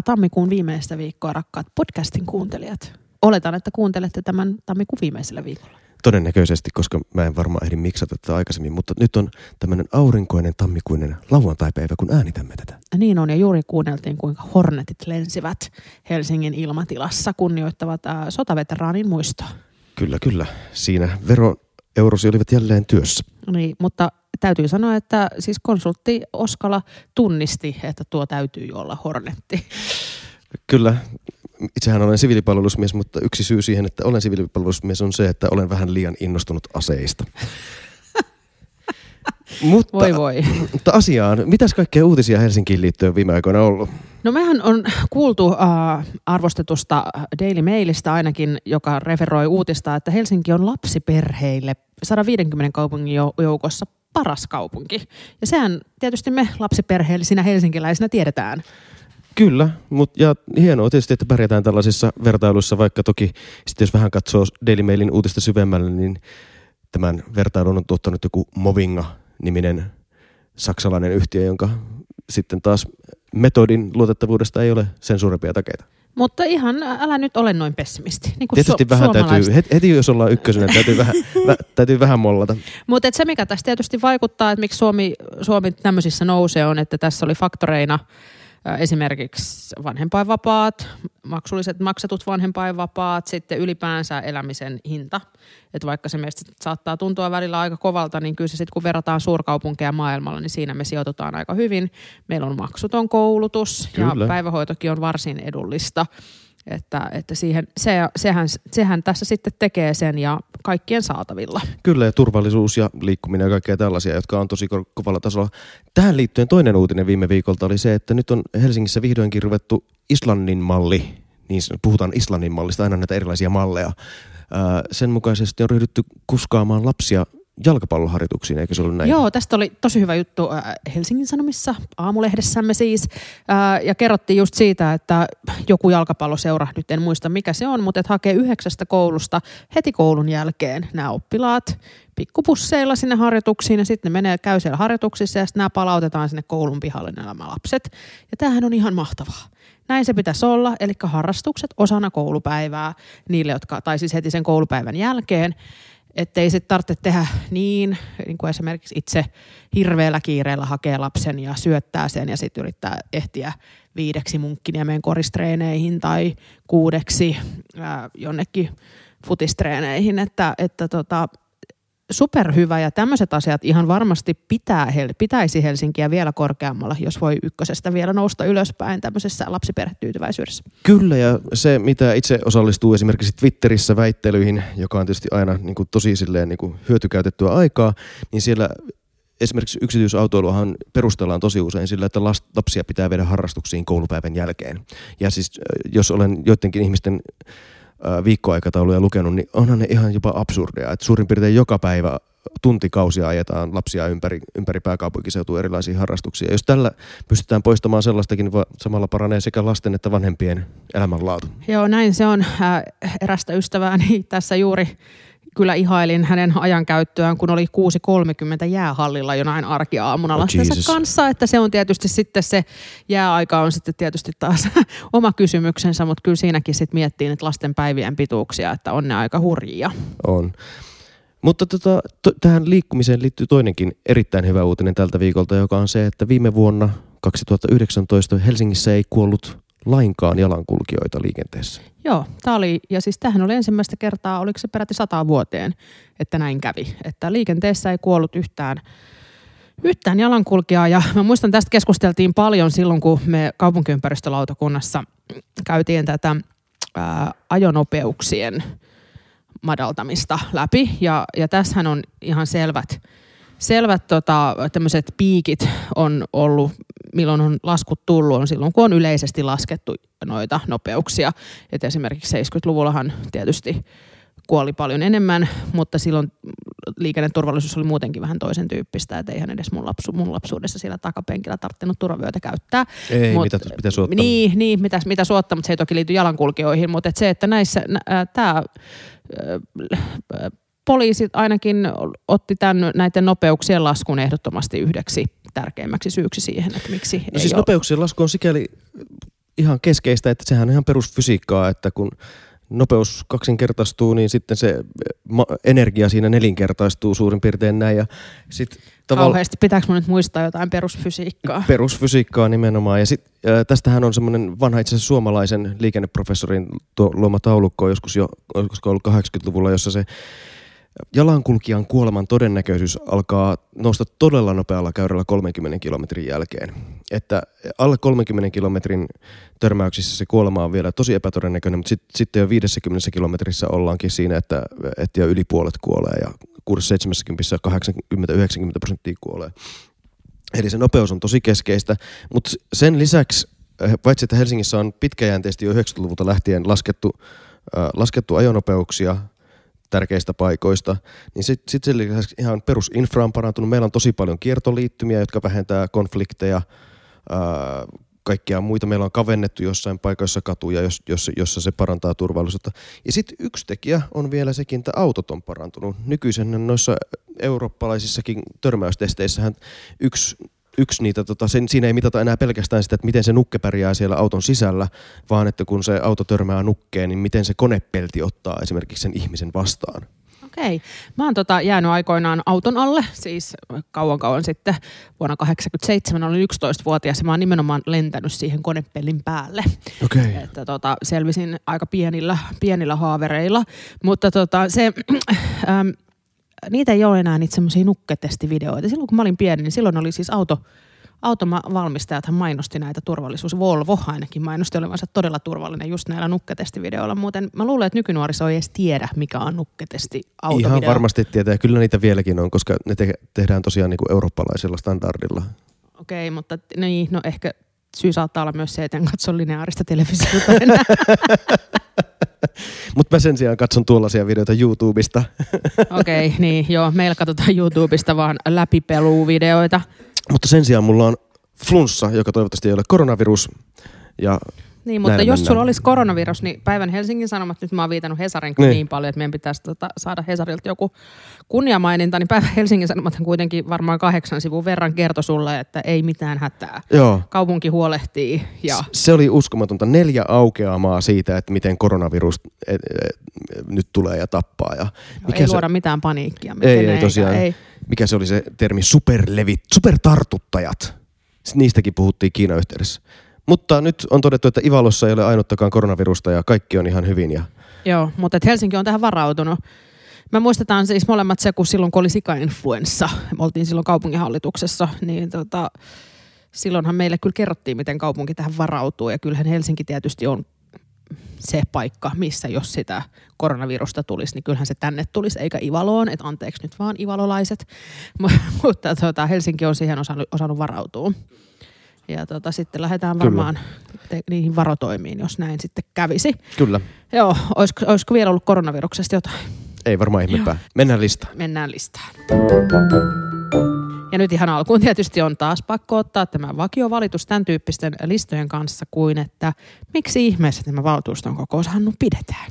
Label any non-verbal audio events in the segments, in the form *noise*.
Hyvää tammikuun viimeistä viikkoa, rakkaat podcastin kuuntelijat. Oletan, että kuuntelette tämän tammikuun viimeisellä viikolla. Todennäköisesti, koska mä en varmaan ehdi miksata tätä aikaisemmin, mutta nyt on tämmöinen aurinkoinen tammikuinen lauantaipäivä, kun äänitämme tätä. Niin on, ja juuri kuunneltiin, kuinka hornetit lensivät Helsingin ilmatilassa kunnioittavat äh, sotaveteraanin muistoa. Kyllä, kyllä. Siinä veroeurosi olivat jälleen työssä. Niin, mutta täytyy sanoa, että siis konsultti Oskala tunnisti, että tuo täytyy olla hornetti. Kyllä, itsehän olen siviilipalvelusmies, mutta yksi syy siihen, että olen siviilipalvelusmies on se, että olen vähän liian innostunut aseista. *laughs* mutta, Voi voi. mutta asiaan, mitäs kaikkea uutisia Helsinkiin liittyen viime aikoina ollut? No mehän on kuultu äh, arvostetusta Daily Mailista ainakin, joka referoi uutista, että Helsinki on lapsiperheille 150 kaupungin jou- joukossa paras kaupunki. Ja sehän tietysti me lapsiperheellisinä helsinkiläisinä tiedetään. Kyllä, mutta ja hienoa tietysti, että pärjätään tällaisissa vertailuissa, vaikka toki sitten jos vähän katsoo Daily Mailin uutista syvemmälle, niin tämän vertailun on tuottanut joku Movinga-niminen saksalainen yhtiö, jonka sitten taas metodin luotettavuudesta ei ole sen suurempia takeita. Mutta ihan älä nyt ole noin pessimisti. Niin Tietysti su- vähän täytyy, heti, heti jos ollaan ykkösenä, täytyy vähän, *laughs* vä, täytyy vähän mollata. Mutta se, mikä tässä tietysti vaikuttaa, että miksi Suomi, Suomi tämmöisissä nousee, on, että tässä oli faktoreina esimerkiksi vanhempainvapaat, maksulliset maksetut vanhempainvapaat, sitten ylipäänsä elämisen hinta. Että vaikka se meistä saattaa tuntua välillä aika kovalta, niin kyllä se sitten kun verrataan suurkaupunkeja maailmalla, niin siinä me sijoitutaan aika hyvin. Meillä on maksuton koulutus Kyllä. ja päivähoitokin on varsin edullista. Että, että siihen, se, sehän, sehän tässä sitten tekee sen ja kaikkien saatavilla. Kyllä, ja turvallisuus ja liikkuminen ja kaikkea tällaisia, jotka on tosi ko- kovalla tasolla. Tähän liittyen toinen uutinen viime viikolta oli se, että nyt on Helsingissä vihdoinkin ruvettu Islannin malli, niin puhutaan Islannin mallista, aina näitä erilaisia malleja. Sen mukaisesti on ryhdytty kuskaamaan lapsia jalkapalloharjoituksiin, eikö se ollut näin? Joo, tästä oli tosi hyvä juttu äh, Helsingin Sanomissa, aamulehdessämme siis. Äh, Ja kerrottiin just siitä, että joku jalkapalloseura, nyt en muista mikä se on, mutta että hakee yhdeksästä koulusta heti koulun jälkeen nämä oppilaat pikkupusseilla sinne harjoituksiin ja sitten ne menee, käy siellä harjoituksissa ja sitten nämä palautetaan sinne koulun pihalle nämä lapset. Ja tämähän on ihan mahtavaa. Näin se pitäisi olla, eli harrastukset osana koulupäivää niille, jotka, tai siis heti sen koulupäivän jälkeen, ettei sitten tarvitse tehdä niin, niin kuin esimerkiksi itse hirveällä kiireellä hakee lapsen ja syöttää sen ja sitten yrittää ehtiä viideksi munkkiniemen koristreeneihin tai kuudeksi ää, jonnekin futistreeneihin, että, että tota, superhyvä ja tämmöiset asiat ihan varmasti pitää, pitäisi Helsinkiä vielä korkeammalla, jos voi ykkösestä vielä nousta ylöspäin tämmöisessä lapsiperhetyytyväisyydessä. Kyllä, ja se, mitä itse osallistuu esimerkiksi Twitterissä väittelyihin, joka on tietysti aina niin kuin tosi silleen, niin kuin hyötykäytettyä aikaa, niin siellä esimerkiksi yksityisautoiluahan perustellaan tosi usein sillä, että lapsia pitää viedä harrastuksiin koulupäivän jälkeen. Ja siis jos olen joidenkin ihmisten viikkoaikatauluja lukenut, niin onhan ne ihan jopa absurdeja. Että suurin piirtein joka päivä tuntikausia ajetaan lapsia ympäri, ympäri pääkaupunkiseutua erilaisiin harrastuksiin. Jos tällä pystytään poistamaan sellaistakin, niin samalla paranee sekä lasten että vanhempien elämänlaatu. Joo, näin se on. Ää, erästä ystävääni tässä juuri kyllä ihailin hänen ajankäyttöään, kun oli 6.30 jäähallilla jonain arkiaamuna Oh, lastensa Jesus. kanssa, että se on tietysti sitten se jääaika on sitten tietysti taas *laughs* oma kysymyksensä, mutta kyllä siinäkin sitten miettii nyt lasten päivien pituuksia, että on ne aika hurjia. On. Mutta tota, to, tähän liikkumiseen liittyy toinenkin erittäin hyvä uutinen tältä viikolta, joka on se, että viime vuonna 2019 Helsingissä ei kuollut lainkaan jalankulkijoita liikenteessä. Joo, tämä oli, ja siis tähän oli ensimmäistä kertaa, oliko se peräti sata vuoteen, että näin kävi. Että liikenteessä ei kuollut yhtään, yhtään jalankulkijaa, ja mä muistan tästä keskusteltiin paljon silloin, kun me kaupunkiympäristölautakunnassa käytiin tätä ää, ajonopeuksien madaltamista läpi, ja, ja tässähän on ihan selvät, selvät tota, tämmöiset piikit on ollut, milloin on laskut tullut, on silloin, kun on yleisesti laskettu noita nopeuksia. Et esimerkiksi 70-luvullahan tietysti kuoli paljon enemmän, mutta silloin liikenneturvallisuus oli muutenkin vähän toisen tyyppistä, että eihän edes mun, lapsu, mun lapsuudessa siellä takapenkillä tarvinnut turvavyötä käyttää. Ei, Mut- mitä, mitä suottaa. Niin, niin mitä, mitä suotta, mutta se ei toki liity jalankulkijoihin, mutta et se, että näissä, tämä poliisit ainakin otti tämän näiden nopeuksien laskun ehdottomasti yhdeksi tärkeimmäksi syyksi siihen, että miksi No ei siis ole. nopeuksien lasku on sikäli ihan keskeistä, että sehän on ihan perusfysiikkaa, että kun nopeus kaksinkertaistuu, niin sitten se ma- energia siinä nelinkertaistuu suurin piirtein näin. Ja sit tavalla Kauheasti. Pitääkö mun nyt muistaa jotain perusfysiikkaa? perusfysiikkaa nimenomaan. Ja sit, ää, tästähän on semmoinen vanha itse asiassa suomalaisen liikenneprofessorin tuo, luoma taulukko joskus jo, olisiko ollut 80-luvulla, jossa se jalankulkijan kuoleman todennäköisyys alkaa nousta todella nopealla käyrällä 30 kilometrin jälkeen. Että alle 30 kilometrin törmäyksissä se kuolema on vielä tosi epätodennäköinen, mutta sit, sitten jo 50 kilometrissä ollaankin siinä, että, että jo yli puolet kuolee ja 60-70-80-90 prosenttia kuolee. Eli se nopeus on tosi keskeistä, mutta sen lisäksi, eh, paitsi että Helsingissä on pitkäjänteisesti jo 90-luvulta lähtien laskettu, äh, laskettu ajonopeuksia tärkeistä paikoista, niin sitten sit sen ihan perusinfra on parantunut. Meillä on tosi paljon kiertoliittymiä, jotka vähentää konflikteja, äh, kaikkia muita. Meillä on kavennettu jossain paikoissa katuja, jos, jos, jossa se parantaa turvallisuutta. Ja sitten yksi tekijä on vielä sekin, että autot on parantunut. Nykyisin noissa eurooppalaisissakin törmäystesteissähän yksi yksi niitä, tota, sen, siinä ei mitata enää pelkästään sitä, että miten se nukke pärjää siellä auton sisällä, vaan että kun se auto törmää nukkeen, niin miten se konepelti ottaa esimerkiksi sen ihmisen vastaan. Okei. Mä oon tota jäänyt aikoinaan auton alle, siis kauan kauan sitten. Vuonna 87 olin 11-vuotias ja mä oon nimenomaan lentänyt siihen konepellin päälle. Okei. Okay. Että tota, selvisin aika pienillä, pienillä haavereilla. Mutta tota, se, *clears throat* äm, niitä ei ole enää niitä semmoisia nukketestivideoita. Silloin kun mä olin pieni, niin silloin oli siis auto, autovalmistajathan mainosti näitä turvallisuus. Volvo ainakin mainosti olevansa todella turvallinen just näillä nukketestivideoilla. Muuten mä luulen, että nykynuoriso ei edes tiedä, mikä on nukketesti autovideo. Ihan varmasti tietää. Kyllä niitä vieläkin on, koska ne te- tehdään tosiaan niin kuin eurooppalaisella standardilla. Okei, mutta t- niin, no ehkä syy saattaa olla myös se, että en katso lineaarista televisiota enää. *laughs* *laughs* Mutta mä sen sijaan katson tuollaisia videoita YouTubesta. *laughs* Okei, niin joo, meillä katsotaan YouTubesta vaan läpipeluvideoita. Mutta sen sijaan mulla on flunssa, joka toivottavasti ei ole koronavirus. Ja Niin, mutta Näillä jos mennään. sulla olisi koronavirus, niin päivän Helsingin Sanomat, nyt mä oon viitannut Hesarin niin. Niin. paljon, että meidän pitäisi tota, saada Hesarilta joku kunniamaininta, niin päivän Helsingin Sanomat kuitenkin varmaan kahdeksan sivun verran kertoi sulle, että ei mitään hätää. joo, Kaupunki huolehtii ja Se oli uskomatonta. Neljä aukeamaa siitä, että miten koronavirus et, et, nyt tulee ja tappaa. Ja ei se, luoda mitään paniikkia. Ei, miten ei tosiaan. Ei. mikä se oli se termi? Superlevit, supertartuttajat. Niistäkin puhuttiin Kiinan yhteydessä. Mutta nyt on todettu, että Ivalossa ei ole ainuttakaan koronavirusta ja kaikki on ihan hyvin. Ja Joo, mutta et Helsinki on tähän varautunut. Me muistetaan siis molemmat se, kun silloin kun oli sika-influenssa, me oltiin silloin kaupunginhallituksessa, niin tota, silloinhan meille kyllä kerrottiin, miten kaupunki tähän varautuu. Ja kyllähän Helsinki tietysti on se paikka, missä jos sitä koronavirusta tulisi, niin kyllähän se tänne tulisi, eikä Ivaloon. Että anteeksi nyt vaan ivalolaiset. Mu- *laughs* Mutta tota, Helsinki on siihen osannut, osannut varautua. Ja tota, sitten lähdetään varmaan te- niihin varotoimiin, jos näin sitten kävisi. kyllä, Joo, olisiko, olisiko vielä ollut koronaviruksesta jotain? ei varmaan ihmepää. Mennään listaan. Mennään listaan. Ja nyt ihan alkuun tietysti on taas pakko ottaa tämä vakiovalitus tämän tyyppisten listojen kanssa kuin, että miksi ihmeessä tämä valtuuston kokous Hannu pidetään?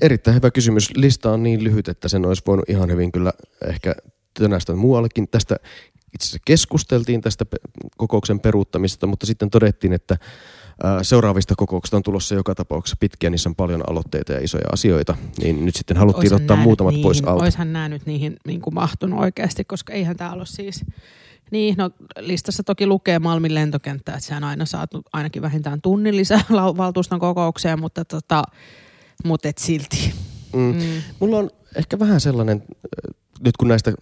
Erittäin hyvä kysymys. Lista on niin lyhyt, että sen olisi voinut ihan hyvin kyllä ehkä tönästä muuallekin. Tästä itse asiassa keskusteltiin tästä kokouksen peruuttamisesta, mutta sitten todettiin, että seuraavista kokouksista on tulossa joka tapauksessa pitkiä, niissä on paljon aloitteita ja isoja asioita, niin nyt sitten haluttiin Oishan ottaa muutamat nyt pois niihin, alta. Oishan nämä nyt niihin niin kuin mahtunut oikeasti, koska eihän tämä ole siis... Niin, no listassa toki lukee Malmin lentokenttä, että sehän aina saatu ainakin vähintään tunnin lisää *laughs* valtuuston kokoukseen, mutta, tota, mutta et silti. Mm. Mm. Mulla on ehkä vähän sellainen, nyt kun näistä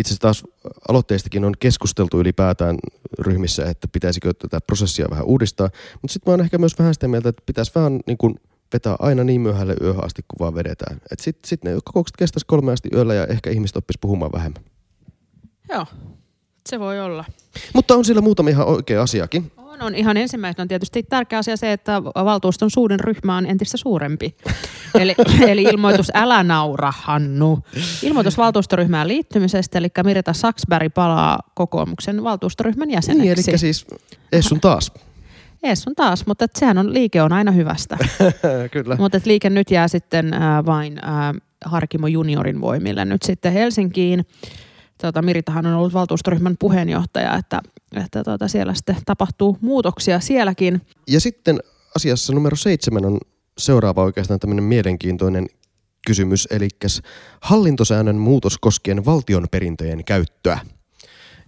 itse asiassa taas aloitteistakin on keskusteltu ylipäätään ryhmissä, että pitäisikö tätä prosessia vähän uudistaa, mutta sitten mä oon ehkä myös vähän sitä mieltä, että pitäisi vähän niin kuin vetää aina niin myöhälle yöhön asti, kun vaan vedetään. Että sitten sit ne kokoukset kestäisi kolme asti yöllä ja ehkä ihmiset oppis puhumaan vähemmän. Joo, se voi olla. Mutta on siellä muutama ihan oikea asiakin. On, on. Ihan ensimmäisenä on tietysti tärkeä asia se, että valtuuston suurin ryhmä on entistä suurempi. eli, *laughs* eli ilmoitus älä naura, Hannu. Ilmoitus valtuustoryhmään liittymisestä, eli Mirita Saksberg palaa kokoomuksen valtuustoryhmän jäseneksi. Niin, eli siis Essun taas. *laughs* Ees on taas, mutta et sehän on, liike on aina hyvästä. *laughs* Kyllä. mutta et liike nyt jää sitten äh, vain äh, Harkimo juniorin voimille nyt sitten Helsinkiin. Tota, Miritahan on ollut valtuustoryhmän puheenjohtaja, että, että tota, siellä sitten tapahtuu muutoksia sielläkin. Ja sitten asiassa numero seitsemän on seuraava oikeastaan tämmöinen mielenkiintoinen kysymys, eli hallintosäännön muutos koskien valtion perintöjen käyttöä.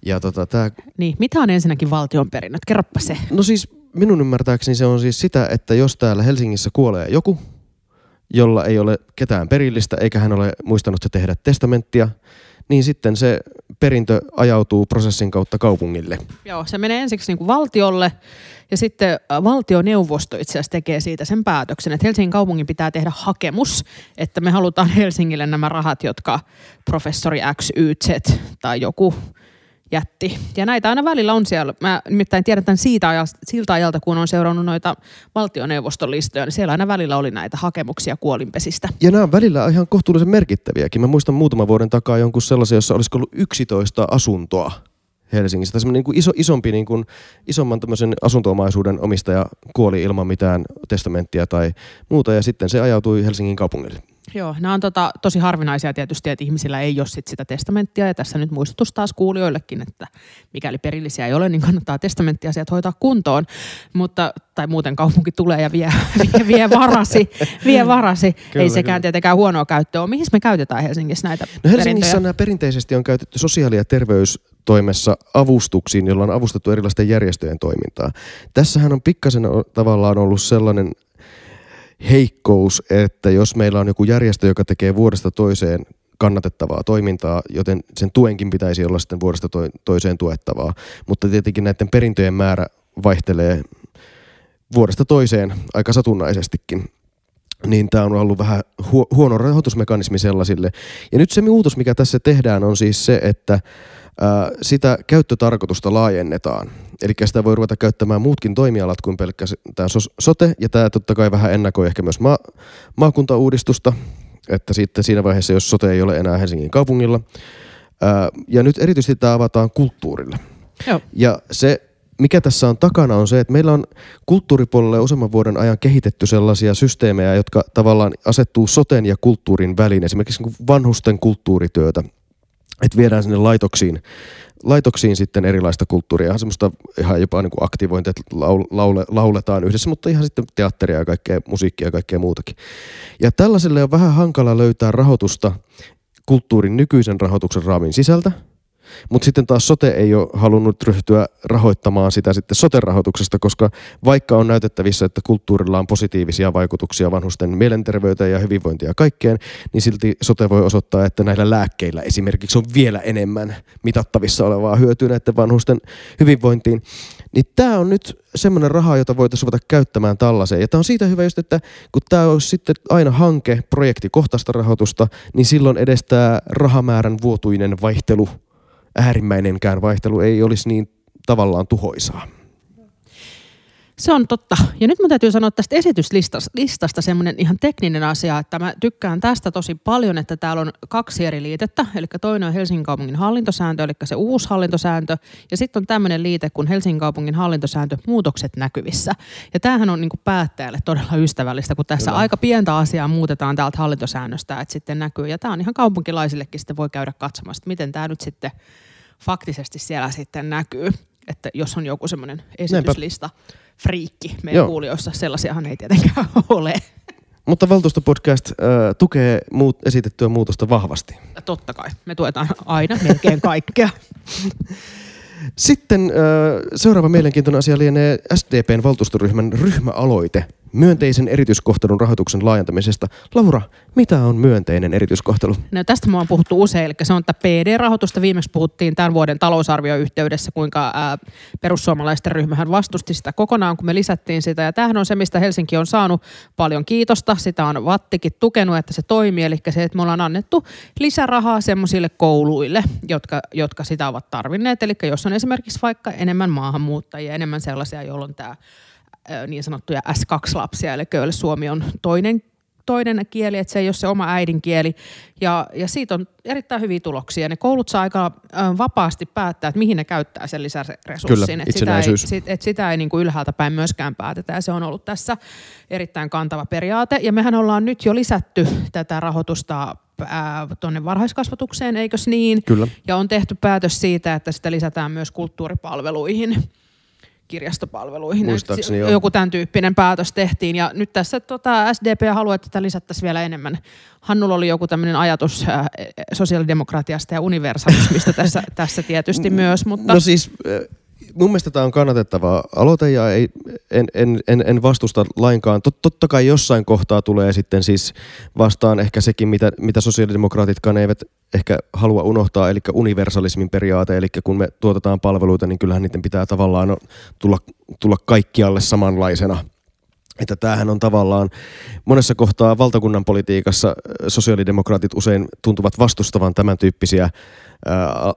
Ja tota, tää... Niin, mitä on ensinnäkin valtion perinnöt? Kerropa se. No siis minun ymmärtääkseni se on siis sitä, että jos täällä Helsingissä kuolee joku, jolla ei ole ketään perillistä eikä hän ole muistanut tehdä testamenttia, niin sitten se perintö ajautuu prosessin kautta kaupungille. Joo, se menee ensiksi niin kuin valtiolle ja sitten äh, valtioneuvosto itse asiassa tekee siitä sen päätöksen, että Helsingin kaupungin pitää tehdä hakemus, että me halutaan Helsingille nämä rahat, jotka professori X, Y, Z tai joku jätti. Ja näitä aina välillä on siellä. Mä nimittäin tiedän tämän siitä ajalta, siltä ajalta, kun on seurannut noita valtioneuvoston listoja, niin siellä aina välillä oli näitä hakemuksia kuolinpesistä. Ja nämä on välillä ihan kohtuullisen merkittäviäkin. Mä muistan muutaman vuoden takaa jonkun sellaisen, jossa olisiko ollut 11 asuntoa Helsingissä. Tässä niin kuin iso, isompi, niin kuin, isomman tämmöisen asuntoomaisuuden omistaja kuoli ilman mitään testamenttia tai muuta ja sitten se ajautui Helsingin kaupungille. Joo, nämä on tota, tosi harvinaisia tietysti, että ihmisillä ei ole sit sitä testamenttia. Ja tässä nyt muistutus taas kuulijoillekin, että mikäli perillisiä ei ole, niin kannattaa testamenttiasiat hoitaa kuntoon. Mutta, tai muuten kaupunki tulee ja vie, *laughs* vie, vie varasi. Vie varasi. Kyllä, ei sekään kyllä. tietenkään huonoa käyttöä. Mihin me käytetään Helsingissä näitä no Helsingissä nämä perinteisesti on käytetty sosiaali- ja terveystoimessa avustuksiin, jolla on avustettu erilaisten järjestöjen toimintaa. Tässähän on pikkasen tavallaan ollut sellainen heikkous, että jos meillä on joku järjestö, joka tekee vuodesta toiseen kannatettavaa toimintaa, joten sen tuenkin pitäisi olla sitten vuodesta toiseen tuettavaa. Mutta tietenkin näiden perintöjen määrä vaihtelee vuodesta toiseen aika satunnaisestikin. Niin tämä on ollut vähän huono rahoitusmekanismi sellaisille. Ja nyt se muutos, mikä tässä tehdään, on siis se, että sitä käyttötarkoitusta laajennetaan. Eli sitä voi ruveta käyttämään muutkin toimialat kuin pelkästään sote, ja tämä totta kai vähän ennakoi ehkä myös ma- maakuntauudistusta, että sitten siinä vaiheessa, jos sote ei ole enää Helsingin kaupungilla. Ja nyt erityisesti tämä avataan kulttuurille. Joo. Ja se, mikä tässä on takana, on se, että meillä on kulttuuripuolelle useamman vuoden ajan kehitetty sellaisia systeemejä, jotka tavallaan asettuu soten ja kulttuurin väliin. Esimerkiksi vanhusten kulttuurityötä että viedään sinne laitoksiin, laitoksiin sitten erilaista kulttuuria, semmoista ihan jopa niin kuin aktivointia, että laule, lauletaan yhdessä, mutta ihan sitten teatteria ja kaikkea, musiikkia ja kaikkea muutakin. Ja tällaiselle on vähän hankala löytää rahoitusta kulttuurin nykyisen rahoituksen raamin sisältä, mutta sitten taas sote ei ole halunnut ryhtyä rahoittamaan sitä sitten sote-rahoituksesta, koska vaikka on näytettävissä, että kulttuurilla on positiivisia vaikutuksia vanhusten mielenterveyteen ja hyvinvointiin ja kaikkeen, niin silti sote voi osoittaa, että näillä lääkkeillä esimerkiksi on vielä enemmän mitattavissa olevaa hyötyä näiden vanhusten hyvinvointiin. Niin tämä on nyt semmoinen raha, jota voitaisiin ruveta käyttämään tällaiseen. Ja tämä on siitä hyvä just, että kun tämä olisi sitten aina hanke, projekti, kohtaista rahoitusta, niin silloin edes tämä rahamäärän vuotuinen vaihtelu äärimmäinenkään vaihtelu ei olisi niin tavallaan tuhoisaa. Se on totta. Ja nyt mun täytyy sanoa tästä esityslistasta semmoinen ihan tekninen asia, että mä tykkään tästä tosi paljon, että täällä on kaksi eri liitettä. Eli toinen on Helsingin kaupungin hallintosääntö, eli se uusi hallintosääntö. Ja sitten on tämmöinen liite kuin Helsingin kaupungin hallintosääntö, muutokset näkyvissä. Ja tämähän on niin kuin päättäjälle todella ystävällistä, kun tässä Kyllä. aika pientä asiaa muutetaan täältä hallintosäännöstä, että sitten näkyy. Ja tämä on ihan kaupunkilaisillekin sitten voi käydä katsomassa, miten tämä nyt sitten faktisesti siellä sitten näkyy. Että jos on joku semmoinen esityslista. Näinpä friikki meidän Joo. kuulijoissa. Sellaisiahan ei tietenkään *laughs* ole. Mutta valtuustopodcast äh, tukee muut, esitettyä muutosta vahvasti. Totta kai. Me tuetaan aina melkein kaikkea. *laughs* Sitten äh, seuraava mielenkiintoinen asia lienee SDPn valtuustoryhmän ryhmäaloite myönteisen erityiskohtelun rahoituksen laajentamisesta. Laura, mitä on myönteinen erityiskohtelu? No tästä me on puhuttu usein, eli se on, että PD-rahoitusta viimeksi puhuttiin tämän vuoden talousarvioyhteydessä, kuinka ää, perussuomalaisten ryhmähän vastusti sitä kokonaan, kun me lisättiin sitä. Ja tämähän on se, mistä Helsinki on saanut paljon kiitosta. Sitä on Vattikin tukenut, että se toimii, eli se, että me ollaan annettu lisärahaa semmoisille kouluille, jotka, jotka sitä ovat tarvinneet. Eli jos on esimerkiksi vaikka enemmän maahanmuuttajia, enemmän sellaisia, joilla on tämä niin sanottuja S2-lapsia, eli joille Suomi on toinen toinen kieli, että se ei ole se oma äidinkieli. Ja, ja siitä on erittäin hyviä tuloksia. Ne koulut saa aika vapaasti päättää, että mihin ne käyttää sen lisäresurssin. Kyllä, että sitä ei, sit, että sitä ei niin kuin ylhäältä päin myöskään päätetä. Ja se on ollut tässä erittäin kantava periaate. Ja mehän ollaan nyt jo lisätty tätä rahoitusta tuonne varhaiskasvatukseen, eikös niin? Kyllä. Ja on tehty päätös siitä, että sitä lisätään myös kulttuuripalveluihin kirjastopalveluihin. Muistaakseni joo. Joku tämän tyyppinen päätös tehtiin ja nyt tässä tota, SDP haluaa, että tätä lisättäisiin vielä enemmän. Hannulla oli joku tämmöinen ajatus äh, sosiaalidemokratiasta ja universalismista tässä, tässä tietysti *laughs* myös. Mutta... No siis äh, mun mielestä tämä on kannatettava aloite ja ei, en, en, en, en vastusta lainkaan. Tot, totta kai jossain kohtaa tulee sitten siis vastaan ehkä sekin, mitä, mitä sosiaalidemokraatitkaan eivät ehkä halua unohtaa, eli universalismin periaate, eli kun me tuotetaan palveluita, niin kyllähän niiden pitää tavallaan tulla, tulla kaikkialle samanlaisena. Että tämähän on tavallaan monessa kohtaa valtakunnan politiikassa sosiaalidemokraatit usein tuntuvat vastustavan tämän tyyppisiä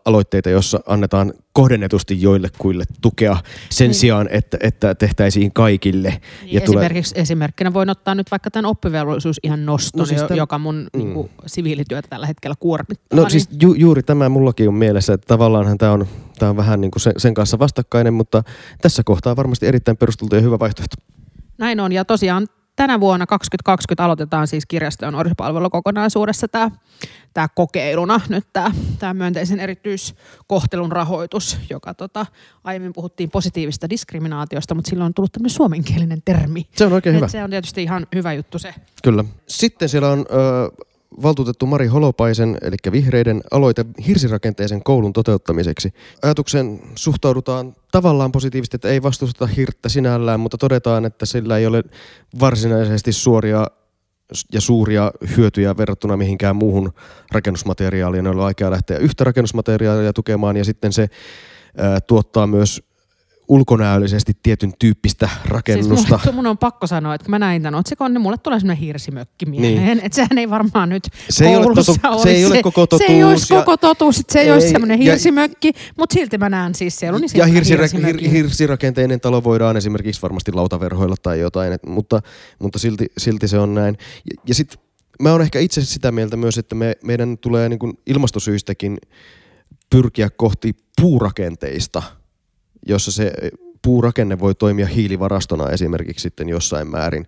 aloitteita, jossa annetaan kohdennetusti joillekuille tukea sen niin. sijaan, että, että tehtäisiin kaikille. Niin, ja esimerkiksi tulee... esimerkkinä voin ottaa nyt vaikka tämän oppivelvollisuus ihan noston, no siis tämän... joka mun mm. niin kuin, siviilityötä tällä hetkellä kuormittaa. No niin... siis ju, juuri tämä mullakin on mielessä, että tavallaanhan tämä on, tämä on vähän niin kuin sen, sen kanssa vastakkainen, mutta tässä kohtaa varmasti erittäin perusteltu ja hyvä vaihtoehto. Näin on ja tosiaan tänä vuonna 2020 aloitetaan siis kirjastojen nuorisopalvelukokonaisuudessa tämä, tämä kokeiluna nyt tämä, tämä myönteisen erityiskohtelun rahoitus, joka tota, aiemmin puhuttiin positiivista diskriminaatiosta, mutta silloin on tullut tämmöinen suomenkielinen termi. Se on oikein Et hyvä. Se on tietysti ihan hyvä juttu se. Kyllä. Sitten siellä on ö, valtuutettu Mari Holopaisen, eli vihreiden aloite hirsirakenteisen koulun toteuttamiseksi. Ajatuksen suhtaudutaan tavallaan positiivisesti, että ei vastusteta hirttä sinällään, mutta todetaan, että sillä ei ole varsinaisesti suoria ja suuria hyötyjä verrattuna mihinkään muuhun rakennusmateriaaliin. On vaikea lähteä yhtä rakennusmateriaalia tukemaan ja sitten se ää, tuottaa myös ulkonäöllisesti tietyn tyyppistä rakennusta. Siis mun, mun on pakko sanoa, että kun mä näin tämän otsikon, niin mulle tulee semmoinen hirsimökki mieleen. Niin. Että sehän ei varmaan nyt se ei ole, totu, se ei ole koko totuus. Se ei olisi koko totuus, että se ei, ei olisi semmoinen hirsimökki, mutta silti mä näen siis siellä niin Ja hirsira- hir, hirsirakenteinen talo voidaan esimerkiksi varmasti lautaverhoilla tai jotain, et, mutta, mutta silti, silti se on näin. Ja, ja sitten mä oon ehkä itse sitä mieltä myös, että me, meidän tulee niin kuin ilmastosyistäkin pyrkiä kohti puurakenteista – jossa se puurakenne voi toimia hiilivarastona esimerkiksi sitten jossain määrin.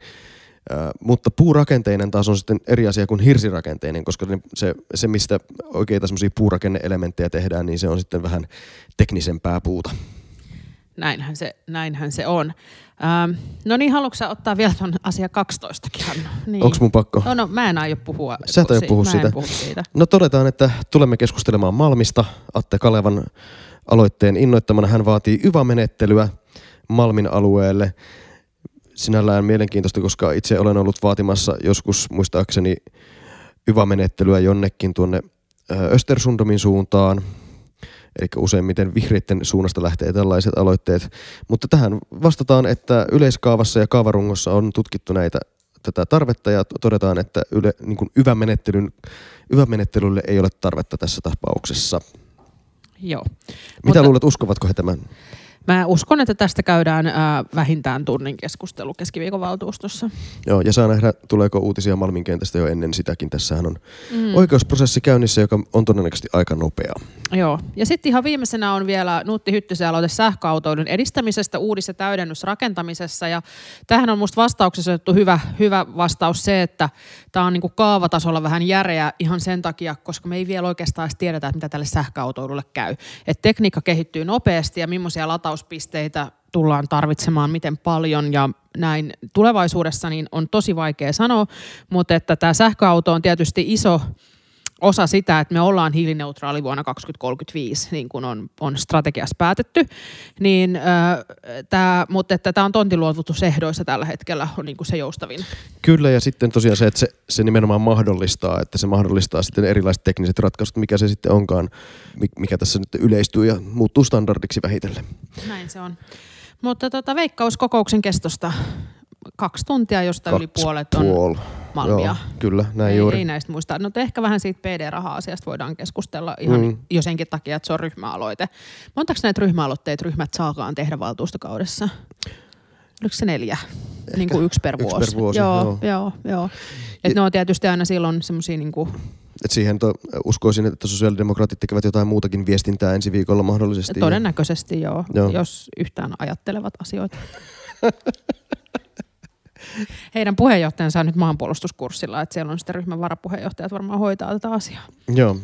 Mutta puurakenteinen taas on sitten eri asia kuin hirsirakenteinen, koska se, se mistä oikeita semmoisia puurakenne-elementtejä tehdään, niin se on sitten vähän teknisempää puuta. Näinhän se, näinhän se on. Ähm, no niin, haluatko ottaa vielä tuon asia 12 niin. Onko mun pakko? No, no mä en aio puhua. Sä et aio puhua siitä. siitä. No todetaan, että tulemme keskustelemaan Malmista. Atte Kalevan aloitteen innoittamana hän vaatii YVA-menettelyä Malmin alueelle. Sinällään mielenkiintoista, koska itse olen ollut vaatimassa joskus muistaakseni YVA-menettelyä jonnekin tuonne Östersundomin suuntaan. Eli useimmiten vihreiden suunnasta lähtee tällaiset aloitteet. Mutta tähän vastataan, että yleiskaavassa ja kaavarungossa on tutkittu näitä tätä tarvetta ja todetaan, että yle, niin kuin YVA-menettelyn, YVA-menettelylle ei ole tarvetta tässä tapauksessa. Joo. Mitä Mutta, luulet, uskovatko he tämän? Mä uskon, että tästä käydään ää, vähintään tunnin keskustelu keskiviikon valtuustossa. Joo, ja saa nähdä, tuleeko uutisia Malmin kentästä jo ennen sitäkin. Tässähän on mm. oikeusprosessi käynnissä, joka on todennäköisesti aika nopea. Joo, ja sitten ihan viimeisenä on vielä Nuutti Hyttysen aloite sähköautoilun edistämisestä uudis- ja täydennysrakentamisessa. Ja tähän on musta vastauksessa otettu hyvä, hyvä vastaus se, että tämä on niinku kaavatasolla vähän järeä ihan sen takia, koska me ei vielä oikeastaan tiedetä, että mitä tälle sähköautoilulle käy. Et tekniikka kehittyy nopeasti ja millaisia latauspisteitä tullaan tarvitsemaan, miten paljon ja näin tulevaisuudessa, niin on tosi vaikea sanoa, mutta että tämä sähköauto on tietysti iso osa sitä, että me ollaan hiilineutraali vuonna 2035, niin kuin on, on strategiassa päätetty, niin, äh, tää, mutta että tämä on tontiluovutusehdoissa tällä hetkellä on niin kuin se joustavin. Kyllä, ja sitten tosiaan se, että se, se nimenomaan mahdollistaa, että se mahdollistaa sitten erilaiset tekniset ratkaisut, mikä se sitten onkaan, mikä tässä nyt yleistyy ja muuttuu standardiksi vähitellen. Näin se on. Mutta tota, veikkauskokouksen kestosta kaksi tuntia, josta kaksi yli puolet on puol. Malmia. Joo, kyllä, näin ei, juuri. Ei näistä muista. No ehkä vähän siitä PD-raha-asiasta voidaan keskustella ihan mm. jo senkin takia, että se on ryhmäaloite. Montako näitä ryhmäaloitteita ryhmät saakaan tehdä valtuustokaudessa? Oliko se neljä? niin kuin yksi per Yksi vuosi. per vuosi, joo, joo. joo, joo. Et ne on tietysti aina silloin semmoisia niin kuin, Et siihen to, uskoisin, että sosiaalidemokraatit tekevät jotain muutakin viestintää ensi viikolla mahdollisesti. todennäköisesti joo, Joo. jos yhtään ajattelevat asioita. *laughs* Heidän puheenjohtajansa on nyt maanpuolustuskurssilla, että siellä on sitten ryhmän varapuheenjohtajat varmaan hoitaa tätä asiaa. Joo.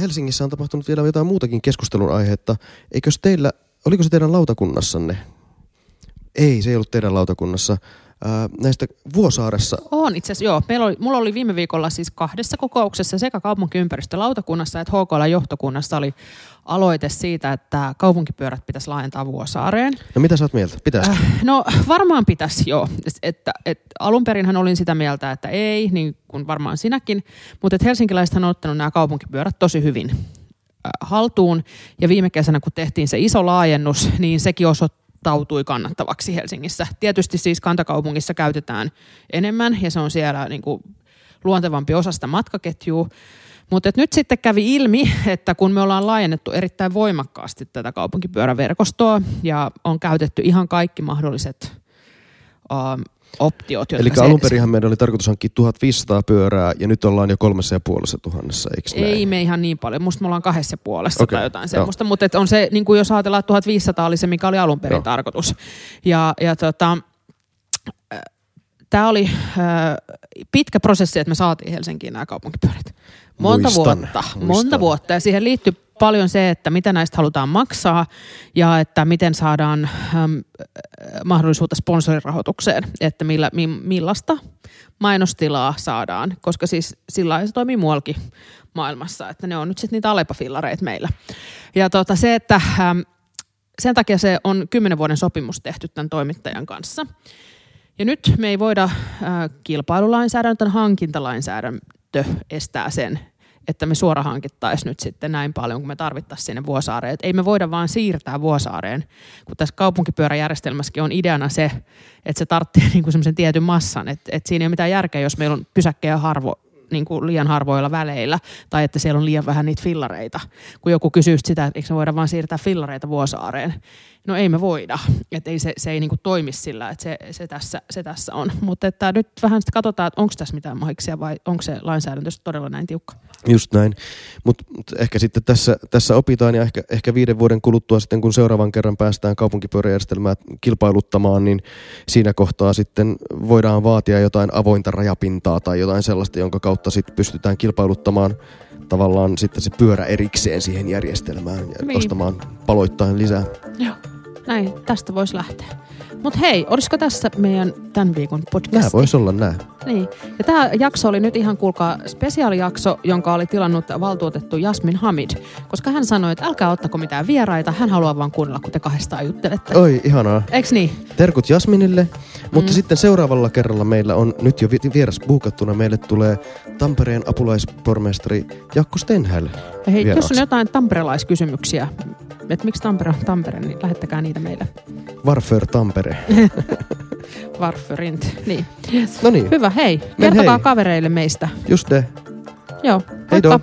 Helsingissä on tapahtunut vielä jotain muutakin keskustelun aihetta. Eikös teillä, oliko se teidän lautakunnassanne? Ei, se ei ollut teidän lautakunnassa. Näistä Vuosaaressa, On itse asiassa, joo. Meillä oli, mulla oli viime viikolla siis kahdessa kokouksessa sekä kaupunkiympäristölautakunnassa että HKL-johtokunnassa oli aloite siitä, että kaupunkipyörät pitäisi laajentaa Vuosaareen. no mitä sä oot mieltä? Pitäisikö? Äh, no varmaan pitäisi joo. Että, että alun perinhän olin sitä mieltä, että ei, niin kuin varmaan sinäkin. Mutta että helsinkiläiset on ottanut nämä kaupunkipyörät tosi hyvin äh, haltuun. Ja viime kesänä, kun tehtiin se iso laajennus, niin sekin osoittautui kannattavaksi Helsingissä. Tietysti siis kantakaupungissa käytetään enemmän ja se on siellä niin kuin luontevampi osa sitä matkaketjua. Mutta nyt sitten kävi ilmi, että kun me ollaan laajennettu erittäin voimakkaasti tätä kaupunkipyöräverkostoa ja on käytetty ihan kaikki mahdolliset um, optiot, Eli se- alun perinhän meidän oli tarkoitus hankkia 1500 pyörää ja nyt ollaan jo kolmessa ja puolessa tuhannessa, eikö näin? Ei me ihan niin paljon. Musta me ollaan kahdessa puolessa Okei, tai jotain semmoista. Mutta on se, niin kuin jos ajatellaan, että 1500 oli se, mikä oli alun perin Joo. tarkoitus. Ja, ja tota, tämä oli äh, pitkä prosessi, että me saatiin Helsinkiin nämä kaupunkipyörät. Monta Muistan, vuotta. muistan. Monta vuotta. Ja siihen liittyy paljon se, että mitä näistä halutaan maksaa ja että miten saadaan ähm, mahdollisuutta sponsorirahoitukseen, että millä, mi, millaista mainostilaa saadaan, koska siis sillä se toimii muuallakin maailmassa, että ne on nyt sitten niitä alepafillareita meillä. Ja tota, se, että ähm, sen takia se on kymmenen vuoden sopimus tehty tämän toimittajan kanssa. Ja nyt me ei voida äh, kilpailulainsäädäntö, hankintalainsäädäntö estää sen, että me suora hankittaisiin nyt sitten näin paljon, kun me tarvittaisiin sinne Vuosaareen. Et ei me voida vaan siirtää Vuosaareen, kun tässä kaupunkipyöräjärjestelmässäkin on ideana se, että se tarvitsee *laughs* niinku semmoisen tietyn massan. Että et siinä ei ole mitään järkeä, jos meillä on pysäkkejä harvo, niin kuin liian harvoilla väleillä, tai että siellä on liian vähän niitä fillareita. Kun joku kysyy sit sitä, että eikö me voida vaan siirtää fillareita Vuosaareen. No ei me voida. Että ei se, se ei niin kuin toimi sillä, että se, se, tässä, se tässä on. Mutta että nyt vähän sitten katsotaan, että onko tässä mitään mahiksia vai onko se lainsäädäntö todella näin tiukka. Just näin. Mutta mut ehkä sitten tässä, tässä opitaan ja ehkä, ehkä viiden vuoden kuluttua sitten, kun seuraavan kerran päästään kaupunkipyöräjärjestelmää kilpailuttamaan, niin siinä kohtaa sitten voidaan vaatia jotain avointa rajapintaa tai jotain sellaista, jonka kautta sitten pystytään kilpailuttamaan tavallaan sitten se pyörä erikseen siihen järjestelmään ja Niin. ostamaan paloittain lisää. Joo. Näin, tästä voisi lähteä. Mutta hei, olisiko tässä meidän tämän viikon podcast? Nämä voisi olla nämä. Niin. Ja tämä jakso oli nyt ihan kuulkaa spesiaalijakso, jonka oli tilannut valtuutettu Jasmin Hamid. Koska hän sanoi, että älkää ottako mitään vieraita, hän haluaa vaan kuunnella, kun te kahdestaan juttelette. Oi, ihanaa. Eiks niin? Terkut Jasminille, mutta Mm. sitten seuraavalla kerralla meillä on nyt jo vi- vieras buukattuna. Meille tulee Tampereen apulaispormestari Jakko Stenhäl. Hei, jos vieraaksi. on jotain tamperelaiskysymyksiä, että miksi Tampere on Tampere, niin lähettäkää niitä meille. Varför Tampere. *laughs* Varförint. Niin. No niin, Hyvä, hei. Kertokaa hei. kavereille meistä. just det. Joo, Hei moikka. då.